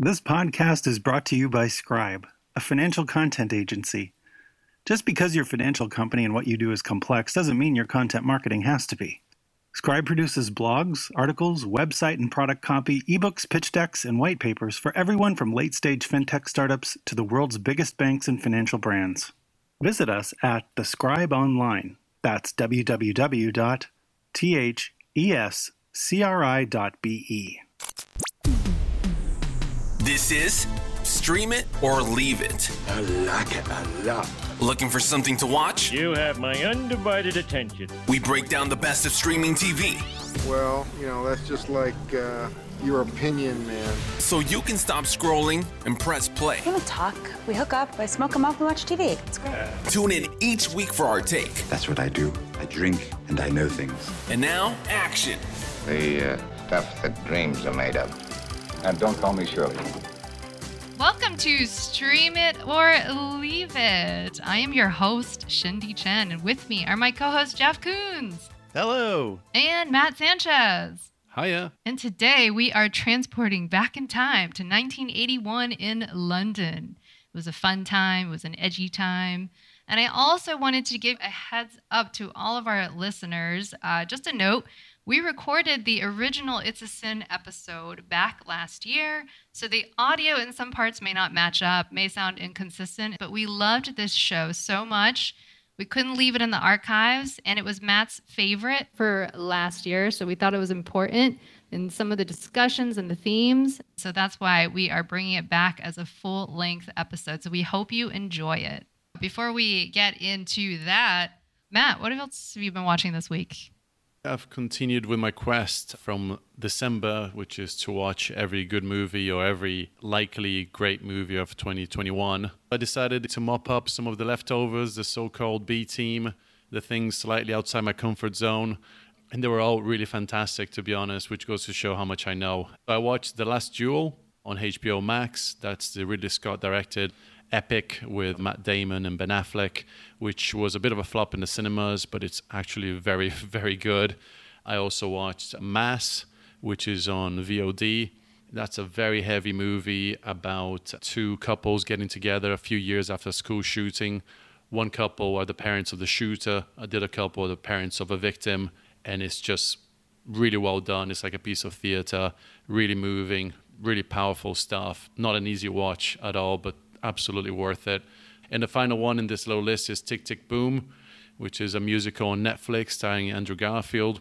This podcast is brought to you by Scribe, a financial content agency. Just because your financial company and what you do is complex doesn't mean your content marketing has to be. Scribe produces blogs, articles, website and product copy, ebooks, pitch decks, and white papers for everyone from late stage fintech startups to the world's biggest banks and financial brands. Visit us at The Scribe Online. That's www.thescri.be. This is Stream It or Leave It. I like it a lot. Looking for something to watch? You have my undivided attention. We break down the best of streaming TV Well, you know, that's just like uh, your opinion, man. so you can stop scrolling and press play. We don't talk. We hook up. I smoke them up. We watch TV. It's great. Tune in each week for our take. That's what I do. I drink and I know things. And now, action. The uh, stuff that dreams are made of. And don't call me Shirley. Welcome to Stream It or Leave It. I am your host, Shindy Chen, and with me are my co host, Jeff Koons Hello. and Matt Sanchez. Hiya. And today we are transporting back in time to 1981 in London. It was a fun time, it was an edgy time. And I also wanted to give a heads up to all of our listeners. Uh, just a note we recorded the original It's a Sin episode back last year. So the audio in some parts may not match up, may sound inconsistent, but we loved this show so much. We couldn't leave it in the archives, and it was Matt's favorite for last year. So we thought it was important in some of the discussions and the themes. So that's why we are bringing it back as a full length episode. So we hope you enjoy it. Before we get into that, Matt, what else have you been watching this week? I've continued with my quest from December, which is to watch every good movie or every likely great movie of 2021. I decided to mop up some of the leftovers, the so called B team, the things slightly outside my comfort zone. And they were all really fantastic, to be honest, which goes to show how much I know. I watched The Last Duel on HBO Max. That's the Ridley Scott directed epic with Matt Damon and Ben Affleck, which was a bit of a flop in the cinemas, but it's actually very, very good. I also watched Mass, which is on VOD. That's a very heavy movie about two couples getting together a few years after school shooting. One couple are the parents of the shooter, a the other couple are the parents of a victim, and it's just really well done. It's like a piece of theater, really moving, really powerful stuff. Not an easy watch at all, but absolutely worth it. And the final one in this little list is Tick Tick Boom, which is a musical on Netflix starring Andrew Garfield,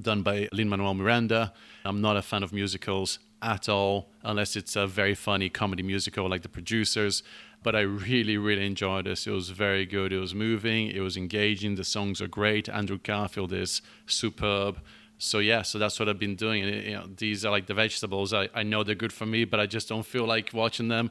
done by Lin Manuel Miranda. I'm not a fan of musicals at all, unless it's a very funny comedy musical like The Producers. But I really, really enjoyed this. It was very good. It was moving. It was engaging. The songs are great. Andrew Garfield is superb. So yeah, so that's what I've been doing. And, you know, these are like the vegetables. I, I know they're good for me, but I just don't feel like watching them.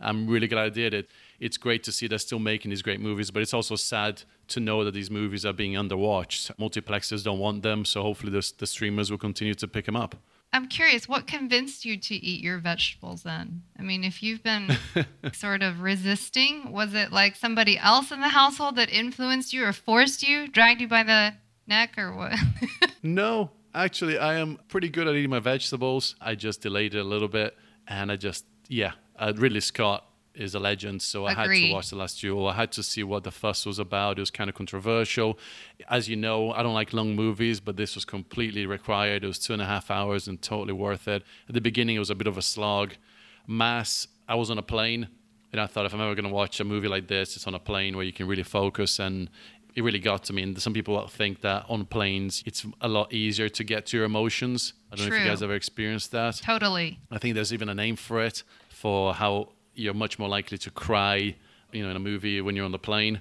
I'm really glad I did it. It's great to see they're still making these great movies, but it's also sad to know that these movies are being underwatched. Multiplexes don't want them, so hopefully the, the streamers will continue to pick them up. I'm curious, what convinced you to eat your vegetables then? I mean, if you've been sort of resisting, was it like somebody else in the household that influenced you or forced you, dragged you by the neck or what? No, actually, I am pretty good at eating my vegetables. I just delayed it a little bit, and I just, yeah, uh, Ridley Scott is a legend, so I had to watch The Last Duel. I had to see what the fuss was about. It was kind of controversial. As you know, I don't like long movies, but this was completely required. It was two and a half hours and totally worth it. At the beginning, it was a bit of a slog. Mass, I was on a plane, and I thought if I'm ever going to watch a movie like this, it's on a plane where you can really focus and it really got to me. And some people think that on planes, it's a lot easier to get to your emotions. I don't know if you guys ever experienced that. totally. I think there's even a name for it for how you're much more likely to cry, you know, in a movie when you're on the plane.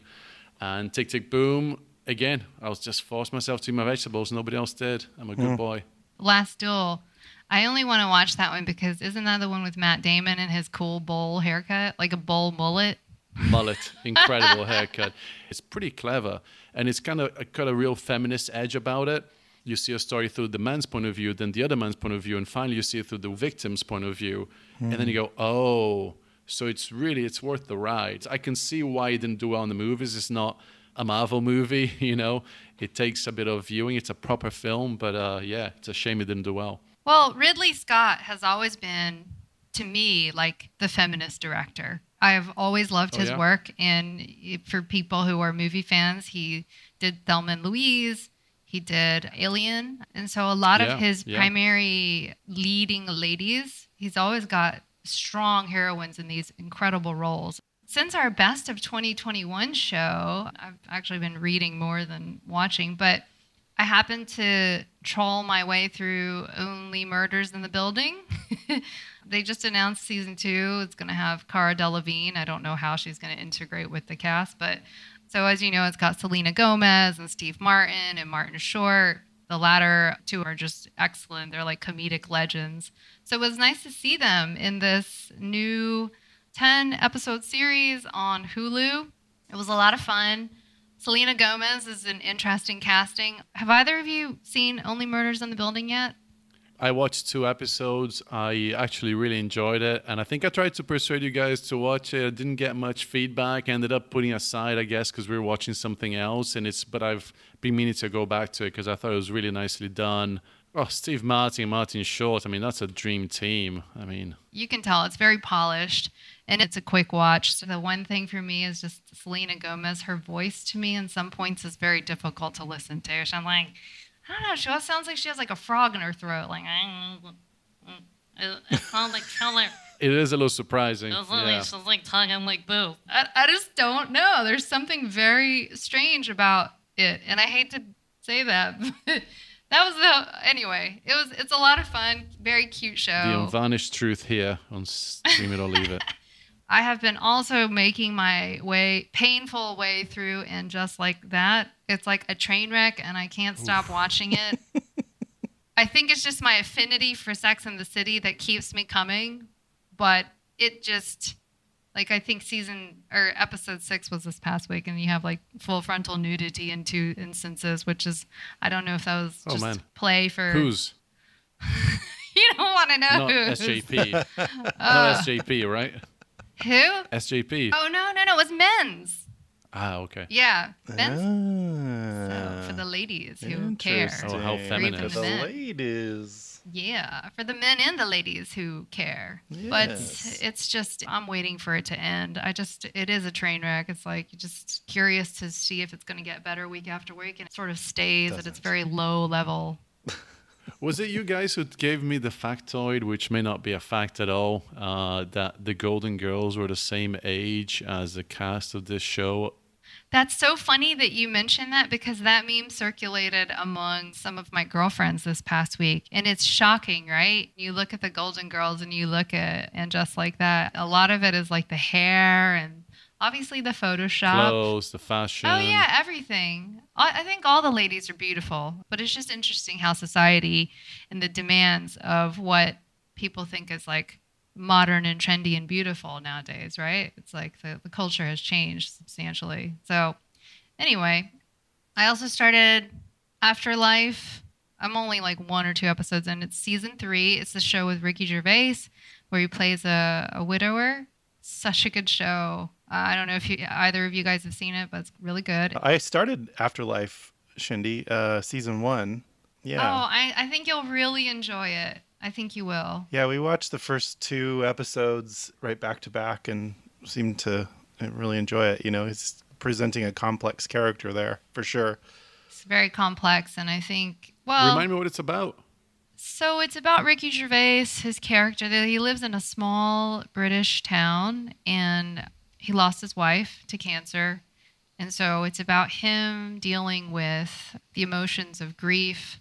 And Tick Tick Boom, again, I was just forced myself to eat my vegetables. Nobody else did. I'm a good mm. boy. Last Duel. I only want to watch that one because isn't that the one with Matt Damon and his cool bowl haircut, like a bowl mullet? mullet, incredible haircut. It's pretty clever, and it's kind of got a real feminist edge about it. You see a story through the man's point of view, then the other man's point of view, and finally you see it through the victim's point of view, and then you go, oh, so it's really it's worth the ride. I can see why it didn't do well in the movies. It's not a Marvel movie, you know. It takes a bit of viewing. It's a proper film, but uh, yeah, it's a shame it didn't do well. Well, Ridley Scott has always been to me like the feminist director. I've always loved Oh, his yeah? work, and for people who are movie fans, he did Thelma and Louise. He did Alien, and so a lot Yeah, of his yeah. primary leading ladies, he's always got strong heroines in these incredible roles. Since our best of 2021 show, I've actually been reading more than watching, but I happened to troll my way through Only Murders in the Building. they just announced season two. It's going to have Cara Delevingne. I don't know how she's going to integrate with the cast, but so as you know, it's got Selena Gomez and Steve Martin and Martin Short. The latter two are just excellent. They're like comedic legends. So it was nice to see them in this new 10 episode series on Hulu. It was a lot of fun. Selena Gomez is an interesting casting. Have either of you seen Only Murders in the Building yet? I watched two episodes. I actually really enjoyed it, and I think I tried to persuade you guys to watch it. I didn't get much feedback. I ended up putting aside, I guess, because we were watching something else. And it's, but I've been meaning to go back to it because I thought it was really nicely done. Oh, Steve Martin, Martin Short. I mean, that's a dream team. I mean, You can tell it's very polished and it's a quick watch. So the one thing for me is just Selena Gomez. Her voice to me, in some points, is very difficult to listen to. So I'm like, I don't know. She always sounds like she has like a frog in her throat. Like, it, it sounds like it is a little surprising. It's Yeah. like, she's like talking like this. I, I just don't know. There's something very strange about it, and I hate to say that. but that was the anyway. It was. It's a lot of fun. Very cute show. The unvarnished truth here on Stream It or Leave It. I have been also making my way, painful way through, and just like that, it's like a train wreck, and I can't stop watching it. I think it's just my affinity for Sex in the City that keeps me coming, but it just, like, I think season or episode six was this past week, and you have like full frontal nudity in two instances, which is, I don't know if that was Oh, just man. play for. Who's? You don't want to know Not who's. SJP. Uh. Not SJP, right? Who? SJP. Oh, no, no, no. It was men's. Ah, okay. Yeah, men's Ah, So for the ladies who care. Oh, how interesting. feminist. For the Men. ladies. Yeah, for the men and the ladies who care. Yes. But it's just I'm waiting for it to end. I just it is a train wreck. It's like just curious to see if it's going to get better week after week and it sort of stays at its very low level. Was it you guys who gave me the factoid, which may not be a fact at all, uh, that the Golden Girls were the same age as the cast of this show? That's so funny that you mentioned that because that meme circulated among some of my girlfriends this past week. And it's shocking, right? You look at the Golden Girls and you look at, and just like that, a lot of it is like the hair and obviously the Photoshop. Clothes, the fashion. Oh, yeah, everything. I I think all the ladies are beautiful, but it's just interesting how society and the demands of what people think is like modern and trendy and beautiful nowadays, right? It's like the, the culture has changed substantially. So, anyway, I also started Afterlife. I'm only like one or two episodes in. It's season three. It's the show with Ricky Gervais where he plays a, a widower. Such a good show. Uh, I don't know if you, either of you guys have seen it, but it's really good. I started Afterlife, Shindy, uh, season one. Yeah. Oh, I, I think you'll really enjoy it. I think you will. Yeah, we watched the first two episodes right back to back and seemed to really enjoy it. You know, he's presenting a complex character there for sure. It's very complex, and I think well, Remind me what it's about. so it's about Ricky Gervais, his character. He lives in a small British town, and he lost his wife to cancer, and so it's about him dealing with the emotions of grief.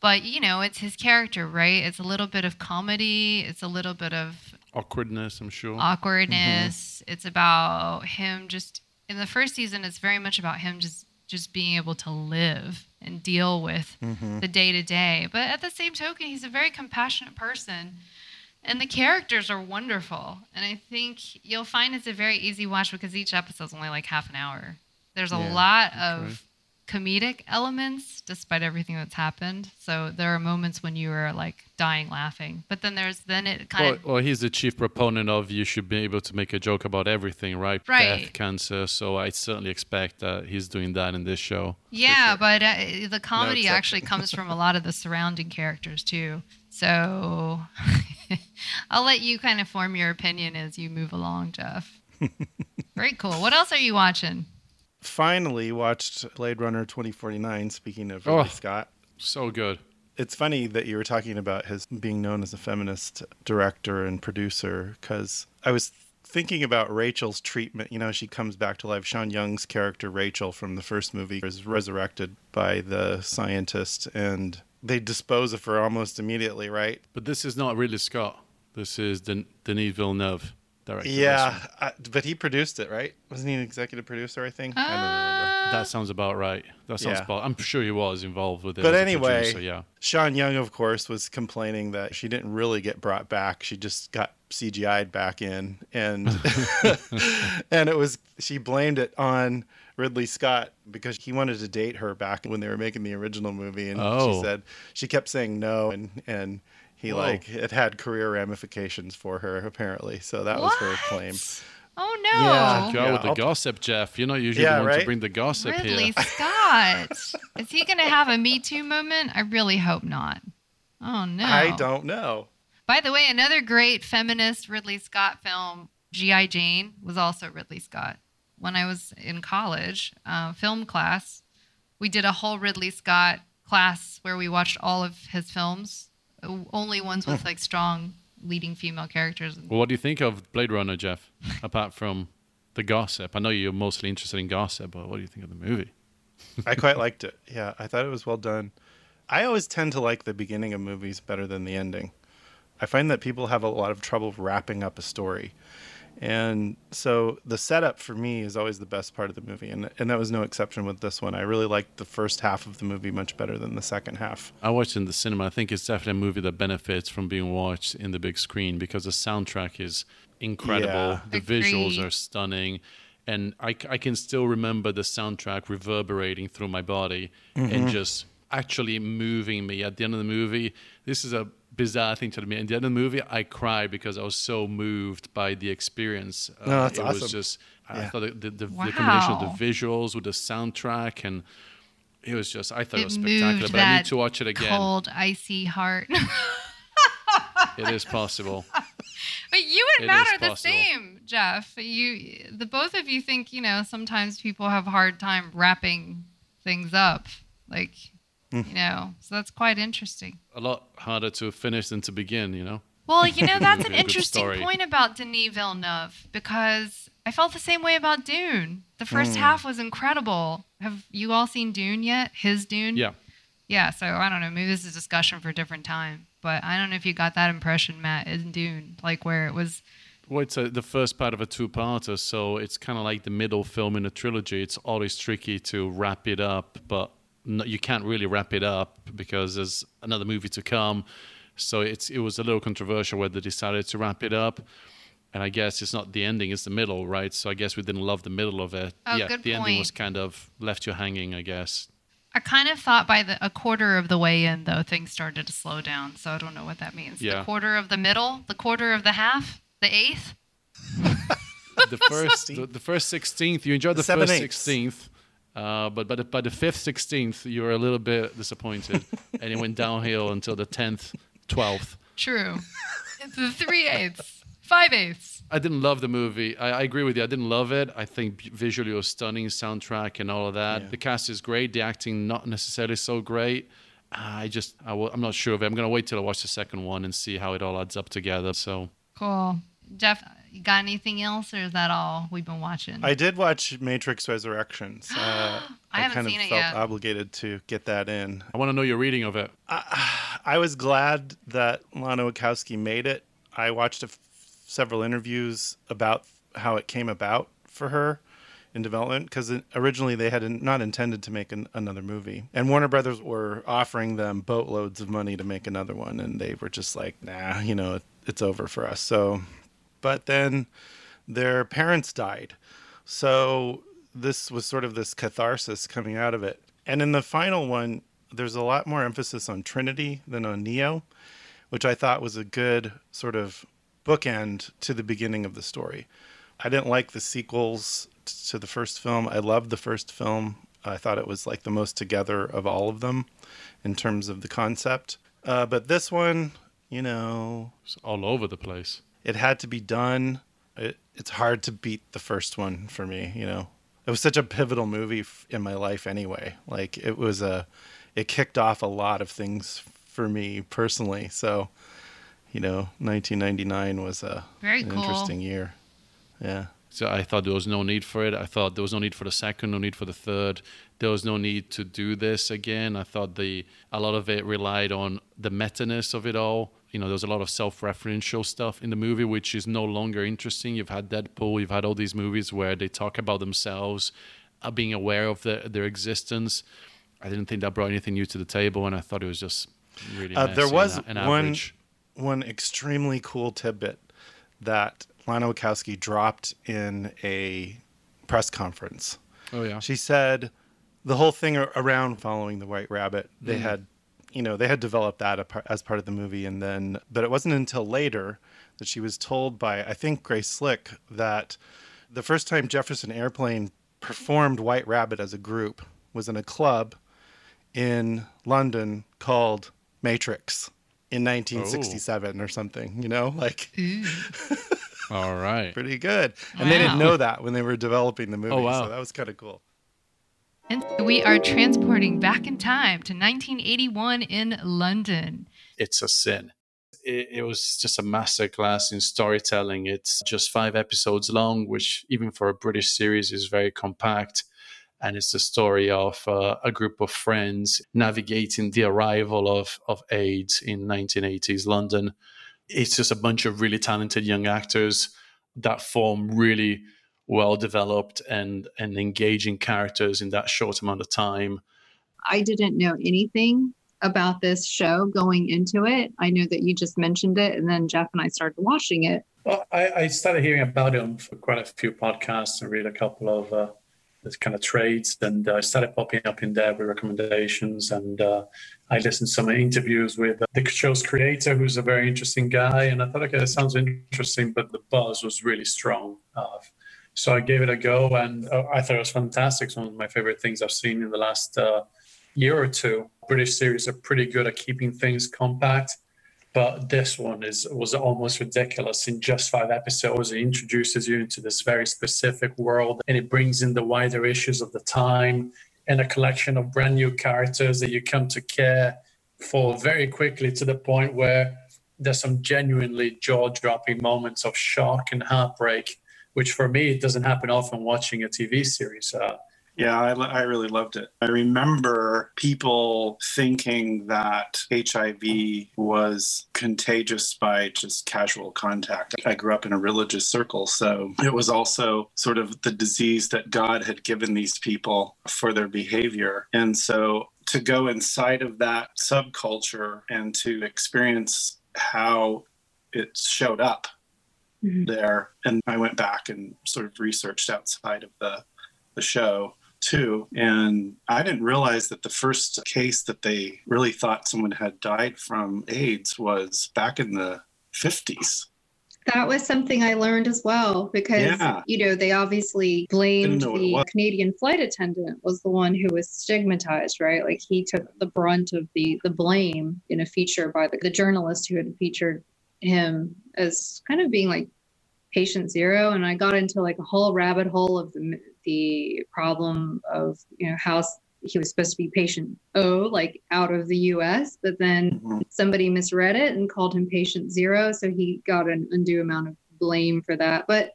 But you know, it's his character, right? It's a little bit of comedy. It's a little bit of Awkwardness, I'm sure. awkwardness. Mm-hmm. It's about him just in the first season. It's very much about him just just being able to live and deal with mm-hmm. the day to day. But at the same token, he's a very compassionate person, and the characters are wonderful. And I think you'll find it's a very easy watch because each episode's only like half an hour. There's a Yeah, lot of comedic elements despite everything that's happened so there are moments when you are like dying laughing but then there's then it kind Well, of well, he's the chief proponent of you should be able to make a joke about everything, right? Right. Death, cancer. So I certainly expect that he's doing that in this show. Yeah, but uh, the comedy exception. actually comes from a lot of the surrounding characters too. So I'll let you kind of form your opinion as you move along, Jeff. Very cool. What else are you watching? Finally, watched Blade Runner 2049. Speaking of Ridley Oh. Scott, So good. it's funny that you were talking about his being known as a feminist director and producer because I was thinking about Rachel's treatment. You know, she comes back to life. Sean Young's character, Rachel, from the first movie, is resurrected by the scientist and they dispose of her almost immediately, right? But this is not Ridley Scott. This is Den- Denis Villeneuve, director. of this Yeah. I, but he produced it, right? Wasn't he an executive producer? I think. Uh, I don't remember. That sounds about right. That sounds Yeah. about. I'm sure he was involved with it. But anyway, producer, yeah. Sean Young, of course, was complaining that she didn't really get brought back. She just got CGI'd back in, and and it was she blamed it on Ridley Scott because he wanted to date her back when they were making the original movie, and Oh. she said she kept saying no, and and he Whoa. like it had career ramifications for her apparently. So that was her claim. Oh no. Yeah. Go Yeah, with the I'll- gossip, Jeff. You're not usually Yeah, the one to bring the gossip Ridley here. Scott. Is he going to have a Me Too moment? I really hope not. Oh no. I don't know. By the way, another great feminist Ridley Scott film, G.I. Jane, was also Ridley Scott. When I was in college, uh, film class, we did a whole Ridley Scott class where we watched all of his films, uh, only ones with like strong leading female characters. Well, what do you think of Blade Runner, Jeff? Apart from the gossip, I know you're mostly interested in gossip, but what do you think of the movie? I quite liked it. Yeah, I thought it was well done. I always tend to like the beginning of movies better than the ending. I find that people have a lot of trouble wrapping up a story. And so the setup for me is always the best part of the movie. And, and that was no exception with this one. I really liked the first half of the movie much better than the second half. I watched it in the cinema. I think it's definitely a movie that benefits from being watched in the big screen because the soundtrack is incredible. Yeah. The visuals are stunning. And I, I can still remember the soundtrack reverberating through my body and mm-hmm. just actually moving me at the end of the movie. This is a bizarre thing to me. At the end of the movie, I cried because I was so moved by the experience. Uh, No, that's it was awesome. just, I Yeah. thought the, the, the, the combination of the visuals with the soundtrack and it was just, I thought it, It was spectacular. But I need to watch it again. cold, icy heart. It is possible. But you and is Matt are the possible. same, Jeff. You, the both of you think you know. Sometimes people have a hard time wrapping things up, like Hmm. you know. So that's quite interesting. A lot harder to finish than to begin, you know? Well, you know that's an interesting story. point about Denis Villeneuve because I felt the same way about Dune. The first half was incredible. Have you all seen Dune yet? His Dune? Yeah. Yeah. So I don't know. Maybe this is a discussion for a different time. But I don't know if you got that impression, Matt, in Dune, like where it was Well, it's a, the first part of a two-parter, so it's kind of like the middle film in a trilogy. It's always tricky to wrap it up, but no, you can't really wrap it up because there's another movie to come. So it's it was a little controversial whether they decided to wrap it up. And I guess it's not the ending; it's the middle, right? So I guess we didn't love the middle of it. Oh, yeah, good the ending was kind of left you hanging, I guess. I kind of thought by the a quarter of the way in though things started to slow down. So I don't know what that means. Yeah. The quarter of the middle, the quarter of the half, the eighth. the first the, the first sixteenth you enjoyed the, The seven first eighths. sixteenth, uh, but by the, by the fifth sixteenth you were a little bit disappointed, and it went downhill until the tenth, twelfth. True. it's the three eighths, five eighths. I didn't love the movie. I, I agree with you. I didn't love it. I think visually it was stunning, soundtrack and all of that. Yeah. The cast is great. The acting not necessarily so great. I just I w- I'm not sure of it. I'm gonna wait till I watch the second one and see how it all adds up together. So Cool. Jeff, you got anything else, or is that all we've been watching? I did watch Matrix Resurrections. Uh, I haven't kind seen of it felt yet. obligated to get that in. I want to know your reading of it. I was glad that Lana Wachowski made it. I watched a f- several interviews about how it came about for her in development because originally they had not intended to make an, another movie, and Warner Brothers were offering them boatloads of money to make another one, and they were just like, "Nah, you know, it, it's over for us." So, but then their parents died, so this was sort of this catharsis coming out of it. And in the final one, there's a lot more emphasis on Trinity than on Neo, which I thought was a good sort of bookend to the beginning of the story. I didn't like the sequels to the first film. I loved the first film. I thought it was like the most together of all of them in terms of the concept. Uh, but this one, you know, It's all over the place. It had to be done. It, it's hard to beat the first one for me, you know. It was such a pivotal movie f- in my life anyway. Like it was a it kicked off a lot of things for me personally. So, you know, 1999 was a Very an cool. interesting year. Yeah. So I thought there was no need for it. I thought there was no need for the second, no need for the third. There was no need to do this again. I thought the a lot of it relied on the meta-ness of it all. You know, there's a lot of self-referential stuff in the movie, which is no longer interesting. You've had Deadpool, you've had all these movies where they talk about themselves, uh, being aware of the, their existence. I didn't think that brought anything new to the table, and I thought it was just really. Uh, there was and, and one one extremely cool tidbit that Lana Wachowski dropped in a press conference. Oh yeah. She said the whole thing around following the White Rabbit, they Mhm. had, you know, they had developed that as part of the movie, and then, but it wasn't until later that she was told by I think Grace Slick that the first time Jefferson Airplane performed White Rabbit as a group was in a club in London called Matrix in 1967 or something. You know, like All right. pretty good. And they didn't know that when they were developing the movie, Oh, wow. so that was kind of cool. And we are transporting back in time to 1981 in London. it's a sin. It, it was just a masterclass in storytelling. It's just five episodes long, which even for a British series is very compact. And it's the story of uh, a group of friends navigating the arrival of, of AIDS in 1980s London. It's just a bunch of really talented young actors that form really well developed and, and engaging characters in that short amount of time. I didn't know anything about this show going into it. I know that you just mentioned it, and then Jeff and I started watching it. Well, I, I started hearing about it on quite a few podcasts and read a couple of uh, this kind of trades, and I started popping up in there with recommendations. And uh, I listened to some interviews with uh, the show's creator, who's a very interesting guy. And I thought, okay, that sounds interesting, but the buzz was really strong. Uh, so I gave it a go, and uh, I thought it was fantastic. It's one of my favorite things I've seen in the last uh, year or two. British series are pretty good at keeping things compact but this one is was almost ridiculous in just five episodes it introduces you into this very specific world and it brings in the wider issues of the time and a collection of brand new characters that you come to care for very quickly to the point where there's some genuinely jaw-dropping moments of shock and heartbreak which for me doesn't happen often watching a tv series uh, Yeah, I, I really loved it. I remember people thinking that HIV was contagious by just casual contact. I grew up in a religious circle, so it was also sort of the disease that God had given these people for their behavior. And so to go inside of that subculture and to experience how it showed up Mm-hmm. there. And I went back and sort of researched outside of the the show too. And I didn't realize that the first case that they really thought someone had died from AIDS was back in the 50s. That was something I learned as well because Yeah. you know they obviously blamed Didn't know what it the. Canadian flight attendant was the one who was stigmatized, right? Like he took the brunt of the the blame in a feature by the, the journalist who had featured him as kind of being like patient zero. And I got into like a whole rabbit hole of the the problem of you know how he was supposed to be patient O like out of the US but then mm-hmm. somebody misread it and called him patient zero. So he got an undue amount of blame for that. But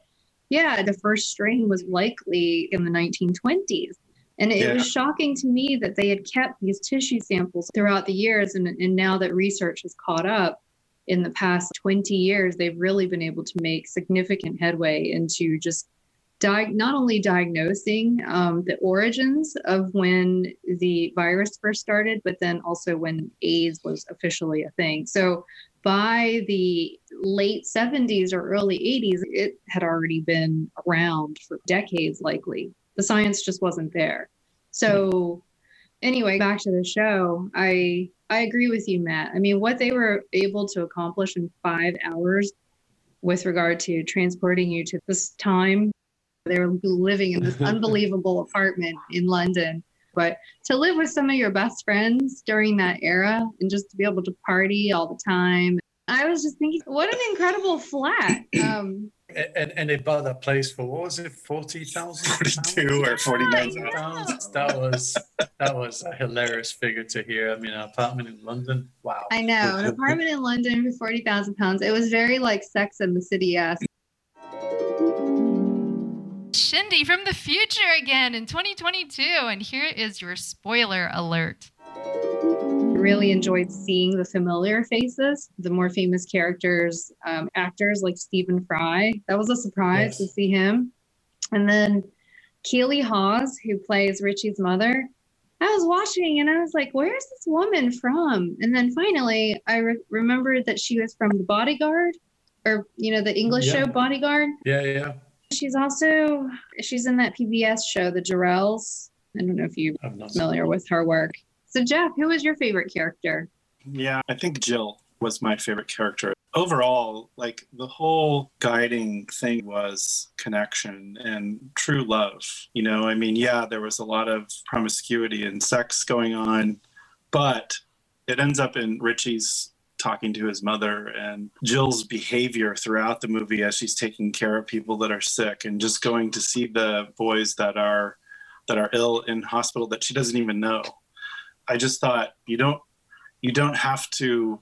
yeah the first strain was likely in the 1920s and it Yeah. was shocking to me that they had kept these tissue samples throughout the years. And, and now that research has caught up in the past 20 years they've really been able to make significant headway into just di- not only diagnosing um, the origins of when the virus first started, but then also when AIDS was officially a thing. So by the late 70s or early 80s, it had already been around for decades, likely. The science just wasn't there. So anyway, back to the show. I I agree with you, Matt. I mean, what they were able to accomplish in five hours with regard to transporting you to this time they were living in this unbelievable apartment in London. But to live with some of your best friends during that era and just to be able to party all the time. I I was just thinking, what an incredible flat. Um, and, and they bought that place for what was it, forty thousand? Forty-two or forty-nine I know. pounds. That was that was a hilarious figure to hear. I mean, an apartment in London. Wow. I know an apartment in London for forty thousand pounds. It was very like Sex and the City esque. Shindy from the future again in 2022. And here is your spoiler alert. Really enjoyed seeing the familiar faces, the more famous characters, um, actors like Stephen Fry. That was a surprise Yes. to see him. And then Keeley Hawes, who plays Richie's mother. I was watching and I was like, where is this woman from? And then finally, I re- remembered that she was from The Bodyguard, or, you know, the English Yeah. show Bodyguard. Yeah, yeah. She's also she's in that PBS show, The Durrells. I don't know if you're familiar with her work. So Jeff, who was your favorite character? Yeah, I think Jill was my favorite character. Overall, like the whole guiding thing was connection and true love. You know, I mean, yeah, there was a lot of promiscuity and sex going on, but it ends up in Richie's talking to his mother and Jill's behavior throughout the movie as she's taking care of people that are sick and just going to see the boys that are that are ill in hospital that she doesn't even know. I just thought you don't you don't have to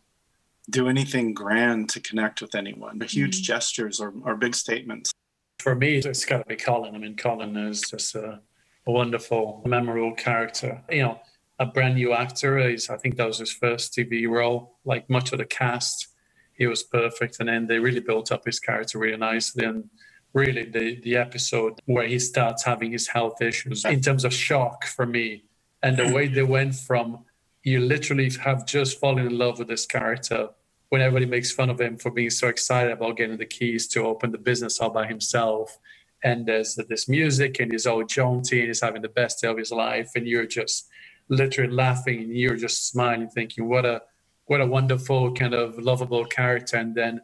do anything grand to connect with anyone. Mm-hmm. Huge gestures or, or big statements. For me, it's got to be Colin. I mean, Colin is just a, a wonderful, memorable character. You know, a brand new actor. He's, I think that was his first TV role. Like much of the cast, he was perfect. And then they really built up his character really nicely. And really, the, the episode where he starts having his health issues in terms of shock for me, and the way they went from you literally have just fallen in love with this character when everybody makes fun of him for being so excited about getting the keys to open the business all by himself. And there's this music, and he's all jaunty, and he's having the best day of his life, and you're just literally laughing, and you're just smiling, thinking, "What a, what a wonderful kind of lovable character." And then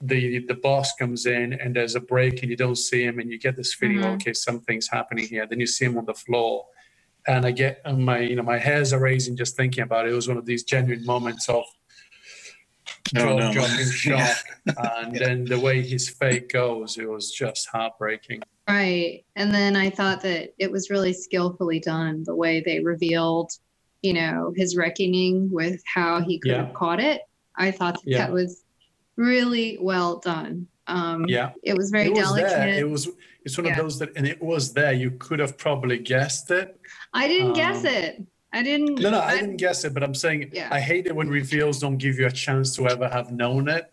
the the boss comes in, and there's a break, and you don't see him, and you get this feeling, Mhm. okay, something's happening here. Then you see him on the floor, and I get and my you know my hairs are raising just thinking about it. It was one of these genuine moments of jaw no. dropping shock, and then the way his fate goes, it was just heartbreaking. Right. And then I thought that it was really skillfully done the way they revealed, you know, his reckoning with how he could Yeah. have caught it. I thought that, Yeah. that was really well done. Um, Yeah, It was very it was delicate. there. It was it's one Yeah. of those that, and it was there. You could have probably guessed it. I didn't guess um, it. I didn't. No, no, I didn't guess it, but I'm saying Yeah. I hate it when reveals don't give you a chance to ever have known it.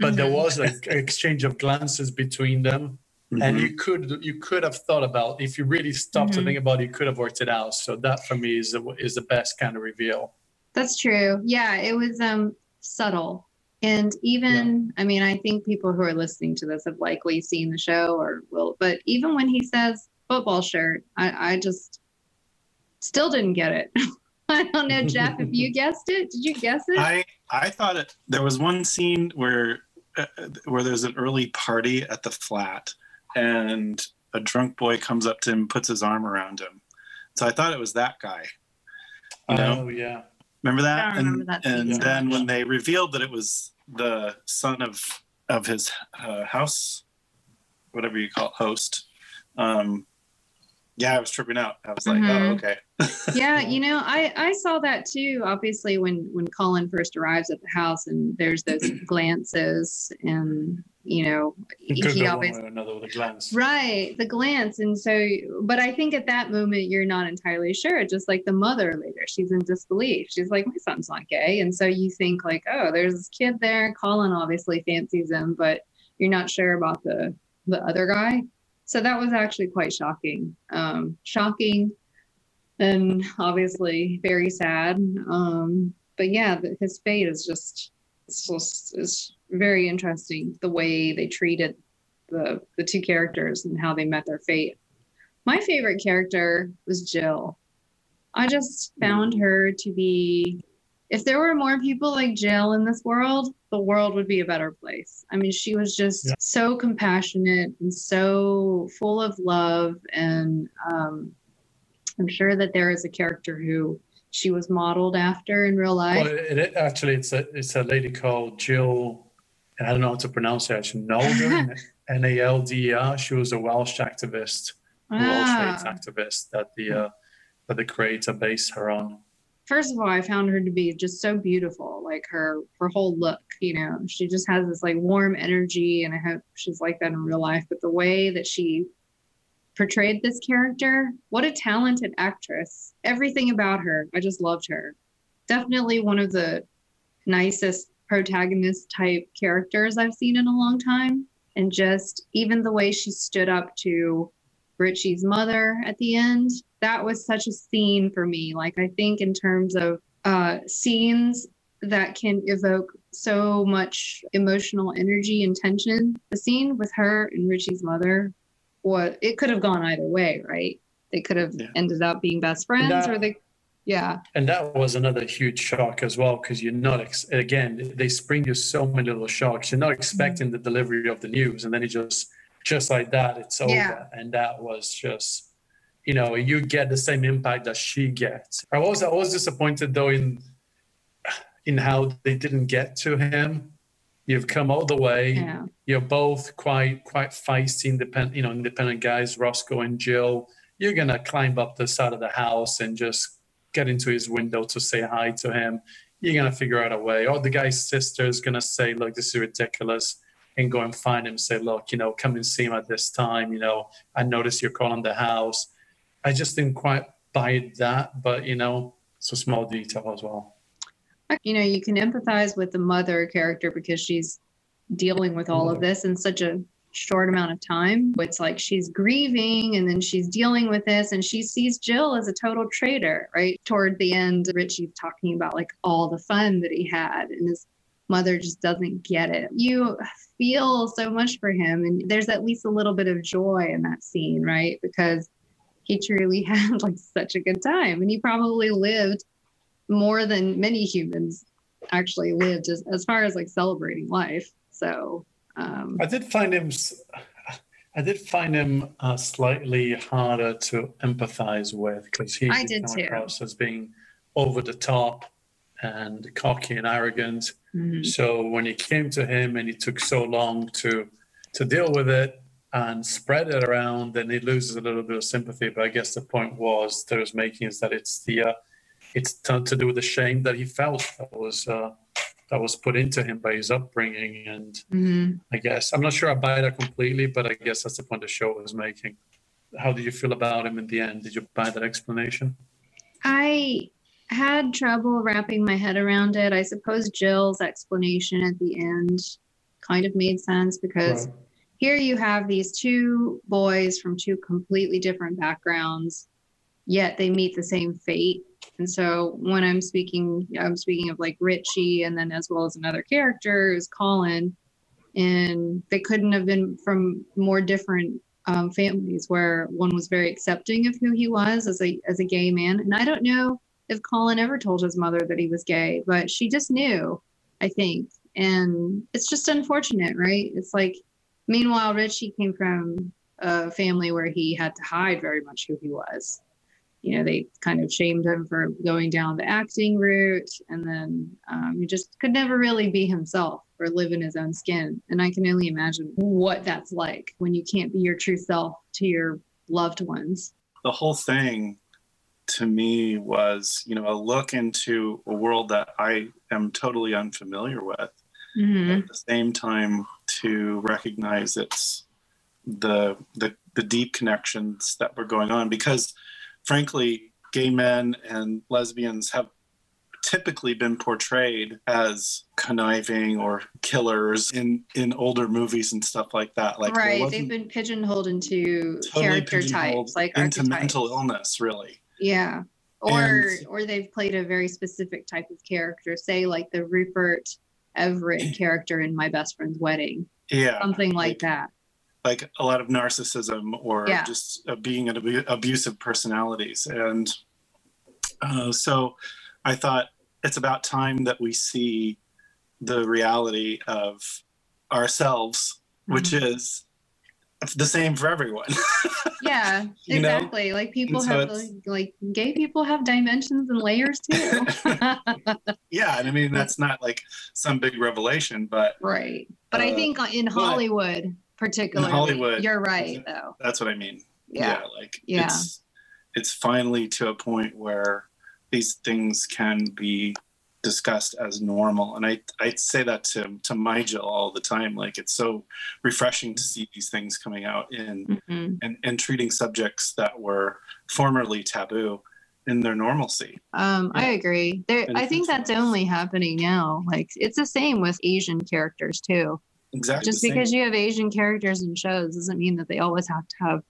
But there Mhm. was an exchange of glances between them, and you could you could have thought about if you really stopped to Mhm. think about it, you could have worked it out. So that for me is the, is the best kind of reveal. That's true. Yeah, it was um subtle. And even I mean, I think people who are listening to this have likely seen the show or will, but even when he says football shirt, I, I just still didn't get it. I don't know, Jeff, if you guessed it. Did you guess it? I I thought it. There was one scene where uh, where there's an early party at the flat, and a drunk boy comes up to him, puts his arm around him. So I thought it was that guy. You know, Oh yeah, remember that? I remember and that scene, and yeah. then when they revealed that it was the son of of his uh, house, whatever you call it, host. Um, yeah, I was tripping out. I was like, Mhm. oh, okay. yeah you know i i saw that too obviously when when colin first arrives at the house and there's those glances and you know could he always another with a glance. right the glance and so but i think at that moment you're not entirely sure just like the mother later she's in disbelief she's like my son's not gay and so you think like oh there's this kid there colin obviously fancies him but you're not sure about the the other guy so that was actually quite shocking um shocking and obviously very sad. Um, but yeah, the, his fate is just it's just is very interesting the way they treated the the two characters and how they met their fate. My favorite character was Jill. I just found her to be if there were more people like Jill in this world, the world would be a better place. I mean, she was just Yeah. so compassionate and so full of love and um I'm sure that there is a character who she was modeled after in real life. Well, it, it, actually, it's a it's a lady called Jill. I don't know how to pronounce it. Actually, Nalder, N A L D E R. She was a Welsh activist, World Ah. Trade activist that the uh, that the creator based her on. First of all, I found her to be just so beautiful, like her her whole look. You know, she just has this like warm energy, and I hope she's like that in real life. But the way that she portrayed this character, what a talented actress! Everything about her, I just loved her. Definitely one of the nicest protagonist type characters I've seen in a long time. And just even the way she stood up to Richie's mother at the end, that was such a scene for me. Like, I think in terms of uh, scenes that can evoke so much emotional energy and tension, the scene with her and Richie's mother, what it could have gone either way, right? They could have ended up being best friends, That- or they, yeah. And that was another huge shock as well, because you're not, ex- again, they spring you so many little shocks. You're not expecting the delivery of the news, and then it just, just like that, it's over. Yeah. And that was just, you know, you get the same impact that she gets. I was, I was disappointed though in, in how they didn't get to him. You've come all the way. Yeah. You're both quite, quite feisty, independent, you know, independent guys, Roscoe and Jill. You're gonna climb up the side of the house and just get into his window to say hi to him. You're gonna figure out a way. Or the guy's sister is gonna say, "Look, this is ridiculous," and go and find him. Say, "Look, you know, come and see him at this time. You know, I noticed you're calling the house." I just didn't quite buy that, but you know, it's a small detail as well. you know you can empathize with the mother character because she's dealing with all of mm-hmm. this in such a short amount of time it's like she's grieving and then she's dealing with this and she sees jill as a total traitor right toward the end richie's talking about like all the fun that he had and his mother just doesn't get it you feel so much for him and there's at least a little bit of joy in that scene right because he truly had like such a good time and he probably lived more than many humans actually lived as, as far as like celebrating life so um I did find him. I did find him uh, slightly harder to empathize with because he I did too. across as being over the top and cocky and arrogant. Mhm. So when he came to him and he took so long to to deal with it and spread it around, then he loses a little bit of sympathy. But I guess the point was that he was making is that it's the uh, it's to, do with the shame that he felt that was uh, that was put into him by his upbringing and mhm. I guess. I'm not sure I buy that completely, but I guess that's the point the show was making. How did you feel about him in the end? Did you buy that explanation? i had trouble wrapping my head around it. I suppose jill's explanation at the end kind of made sense because Right. here you have these two boys from two completely different backgrounds yet they meet the same fate. And so when i'm speaking i'm speaking of like richie and then as well as another character is colin and they couldn't have been from more different um, families where one was very accepting of who he was as a as a gay man. And i don't know if colin ever told his mother that he was gay but she just knew i think. And it's just unfortunate right? It's like meanwhile richie came from a family where he had to hide very much who he was. You know they kind of shamed him for going down the acting route and then um, he just could never really be himself or live in his own skin. And i can only imagine what that's like when you can't be your true self to your loved ones. The whole thing to me was you know a look into a world that i am totally unfamiliar with Mhm. at the same time to recognize it's the the the deep connections that were going on because frankly gay men and lesbians have typically been portrayed as conniving or killers in in older movies and stuff like that like right they've been pigeonholed into totally character pigeonholed types like into archetypes. mental illness really Yeah. Or And- or they've played a very specific type of character, say like the Rupert Everett character in My Best Friend's Wedding. yeah Something like that. like a lot of narcissism or Yeah. just uh, being an abu- abusive personalities and uh, so i thought it's about time that we see the reality of ourselves which is the same for everyone. Yeah, You know? exactly. Like people so have like, like gay people have dimensions and layers too. yeah, and I mean that's not like some big revelation, but right. But I Uh, think in Hollywood, particularly, Hollywood, you're right though. that's what I mean. Yeah. like Yeah. it's it's finally to a point where these things can be discussed as normal and i i say that to to my Jill all the time like it's so refreshing to see these things coming out in Mhm. and and treating subjects that were formerly taboo in their normalcy Um, I agree. There, I think that's only happening now. Like it's the same with Asian characters too. exactly Just because you have Asian characters in shows doesn't mean that they always have to have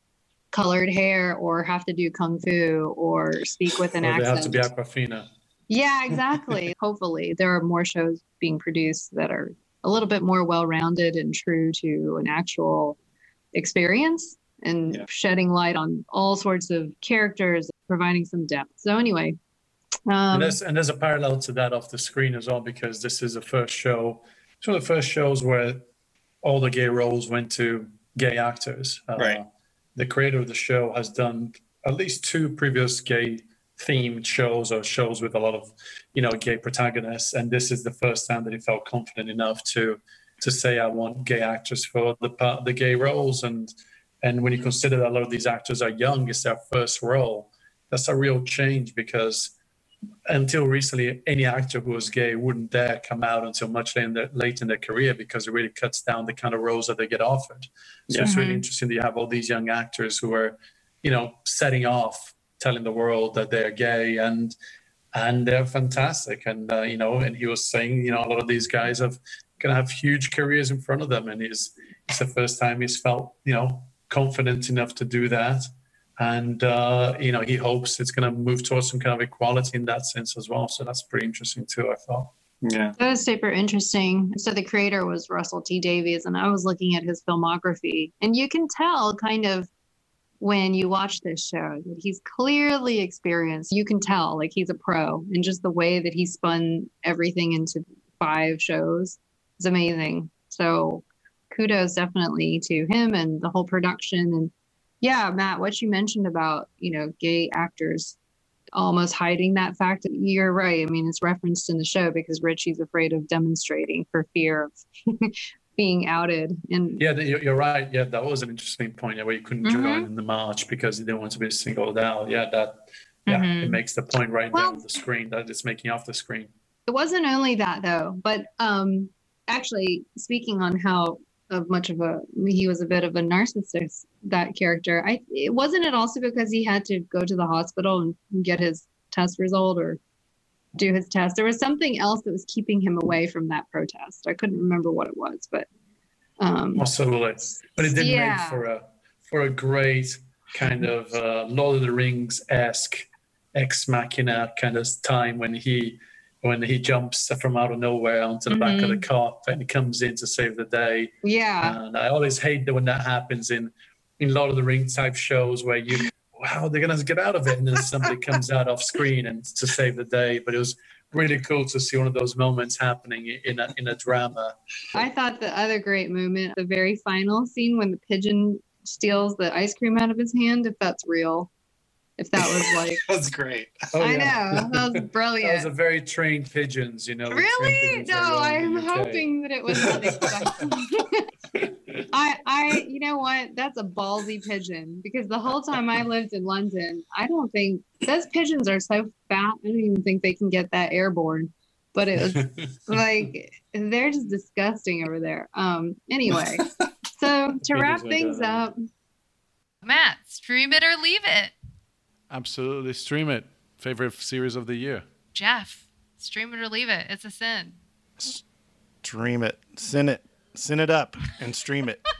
colored hair or have to do kung fu or speak with an Or they accent. have to be Awkwafina. Yeah, exactly. Hopefully, there are more shows being produced that are a little bit more well rounded and true to an actual experience and shedding light on all sorts of characters, providing some depth. So, anyway, um, and, there's, and there's a parallel to that off the screen as well because this is the first show it's one of the first shows where all the gay roles went to gay actors uh, Right. the creator of the show has done at least two previous gay themed shows or shows with a lot of you know gay protagonists and this is the first time that he felt confident enough to to say i want gay actors for the part the gay roles and and when you consider that a lot of these actors are young it's their first role that's a real change because until recently, any actor who was gay wouldn't dare come out until much late in, their, late in their career because it really cuts down the kind of roles that they get offered. So it's really Mhm. interesting that you have all these young actors who are, you know, setting off, telling the world that they're gay and and they're fantastic. And uh, you know, and he was saying, you know, a lot of these guys have gonna have huge careers in front of them, and he's it's the first time he's felt, you know, confident enough to do that and uh, you know he hopes it's going to move towards some kind of equality in that sense as well. So that's pretty interesting too. I thought. Yeah. That was super interesting. So the creator was Russell T Davies, and I was looking at his filmography, and you can tell kind of when you watch this show that he's clearly experienced. You can tell like he's a pro, and just the way that he spun everything into five shows is amazing. So kudos definitely to him and the whole production. And yeah, Matt, what you mentioned about you know gay actors almost hiding that fact. You're right. I mean, it's referenced in the show because Ritchie's afraid of demonstrating for fear of being outed. And Yeah, you're you're right. Yeah, that was an interesting point. Yeah, where you couldn't Mhm. join in the march because you didn't want to be singled out. Yeah, that. Yeah, Mhm. it makes the point right Well- there on the screen that it's making off the screen. it wasn't only that though, but um, actually speaking on how of much of a he was a bit of a narcissist that character. I it wasn't it also because he had to go to the hospital and get his test result or do his test. There was something else that was keeping him away from that protest. I couldn't remember what it was, but um, Absolutely, but it did Yeah. make for a for a great kind of uh, Lord of the Rings esque ex machina kind of time when he when he jumps from out of nowhere onto the back of the Mhm. cop and he comes in to save the day. yeah. And I always hate that when that happens in in Lord of the Rings type shows where you wow they're gonna get out of it and then somebody comes out off screen and to save the day. But it was really cool to see one of those moments happening in a in a drama. I thought the other great moment, the very final scene when the pigeon steals the ice cream out of his hand, if that's real. If that was like That's great. Oh, I yeah. know. That was brilliant. that was a very trained pigeons, you know. Really? No, I'm in the UK. hoping that it was unexpected. I, I, you know what? That's a ballsy pigeon because the whole time I lived in London, I don't think those pigeons are so fat. I don't even think they can get that airborne. But it was like they're just disgusting over there. Um. Anyway, so to wrap things up, Matt, stream it or leave it. Absolutely stream it. Favorite series of the year. Jeff, stream it or leave it. It's a sin. Stream it, sin it, sin it up, and stream it.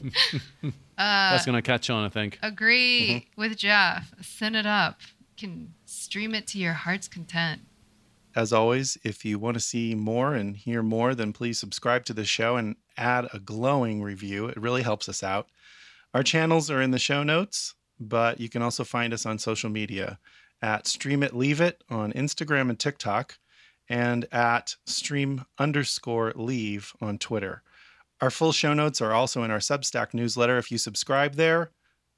Uh, That's gonna catch on, I think. agree with Jeff. Send it up. You can stream it to your heart's content. As always, if you want to see more and hear more, then please subscribe to the show and add a glowing review. It really helps us out. Our channels are in the show notes, but you can also find us on social media at Stream It Leave It on Instagram and TikTok, and at Stream underscore Leave on Twitter. Our full show notes are also in our Substack newsletter. If you subscribe there,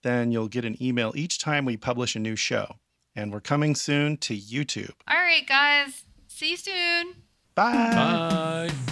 then you'll get an email each time we publish a new show. And we're coming soon to YouTube. All right, guys. See you soon. Bye. Bye.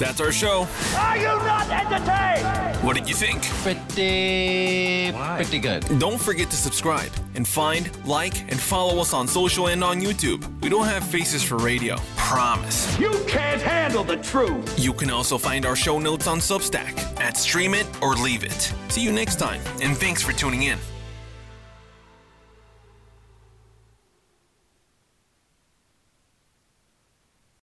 That's our show. Are you not entertained? What did you think? Pretty, pretty good. Don't forget to subscribe and find, like, and follow us on social and on YouTube. We don't have faces for radio. Promise. You can't handle the truth. You can also find our show notes on Substack at Stream It or Leave It. See you next time, and thanks for tuning in.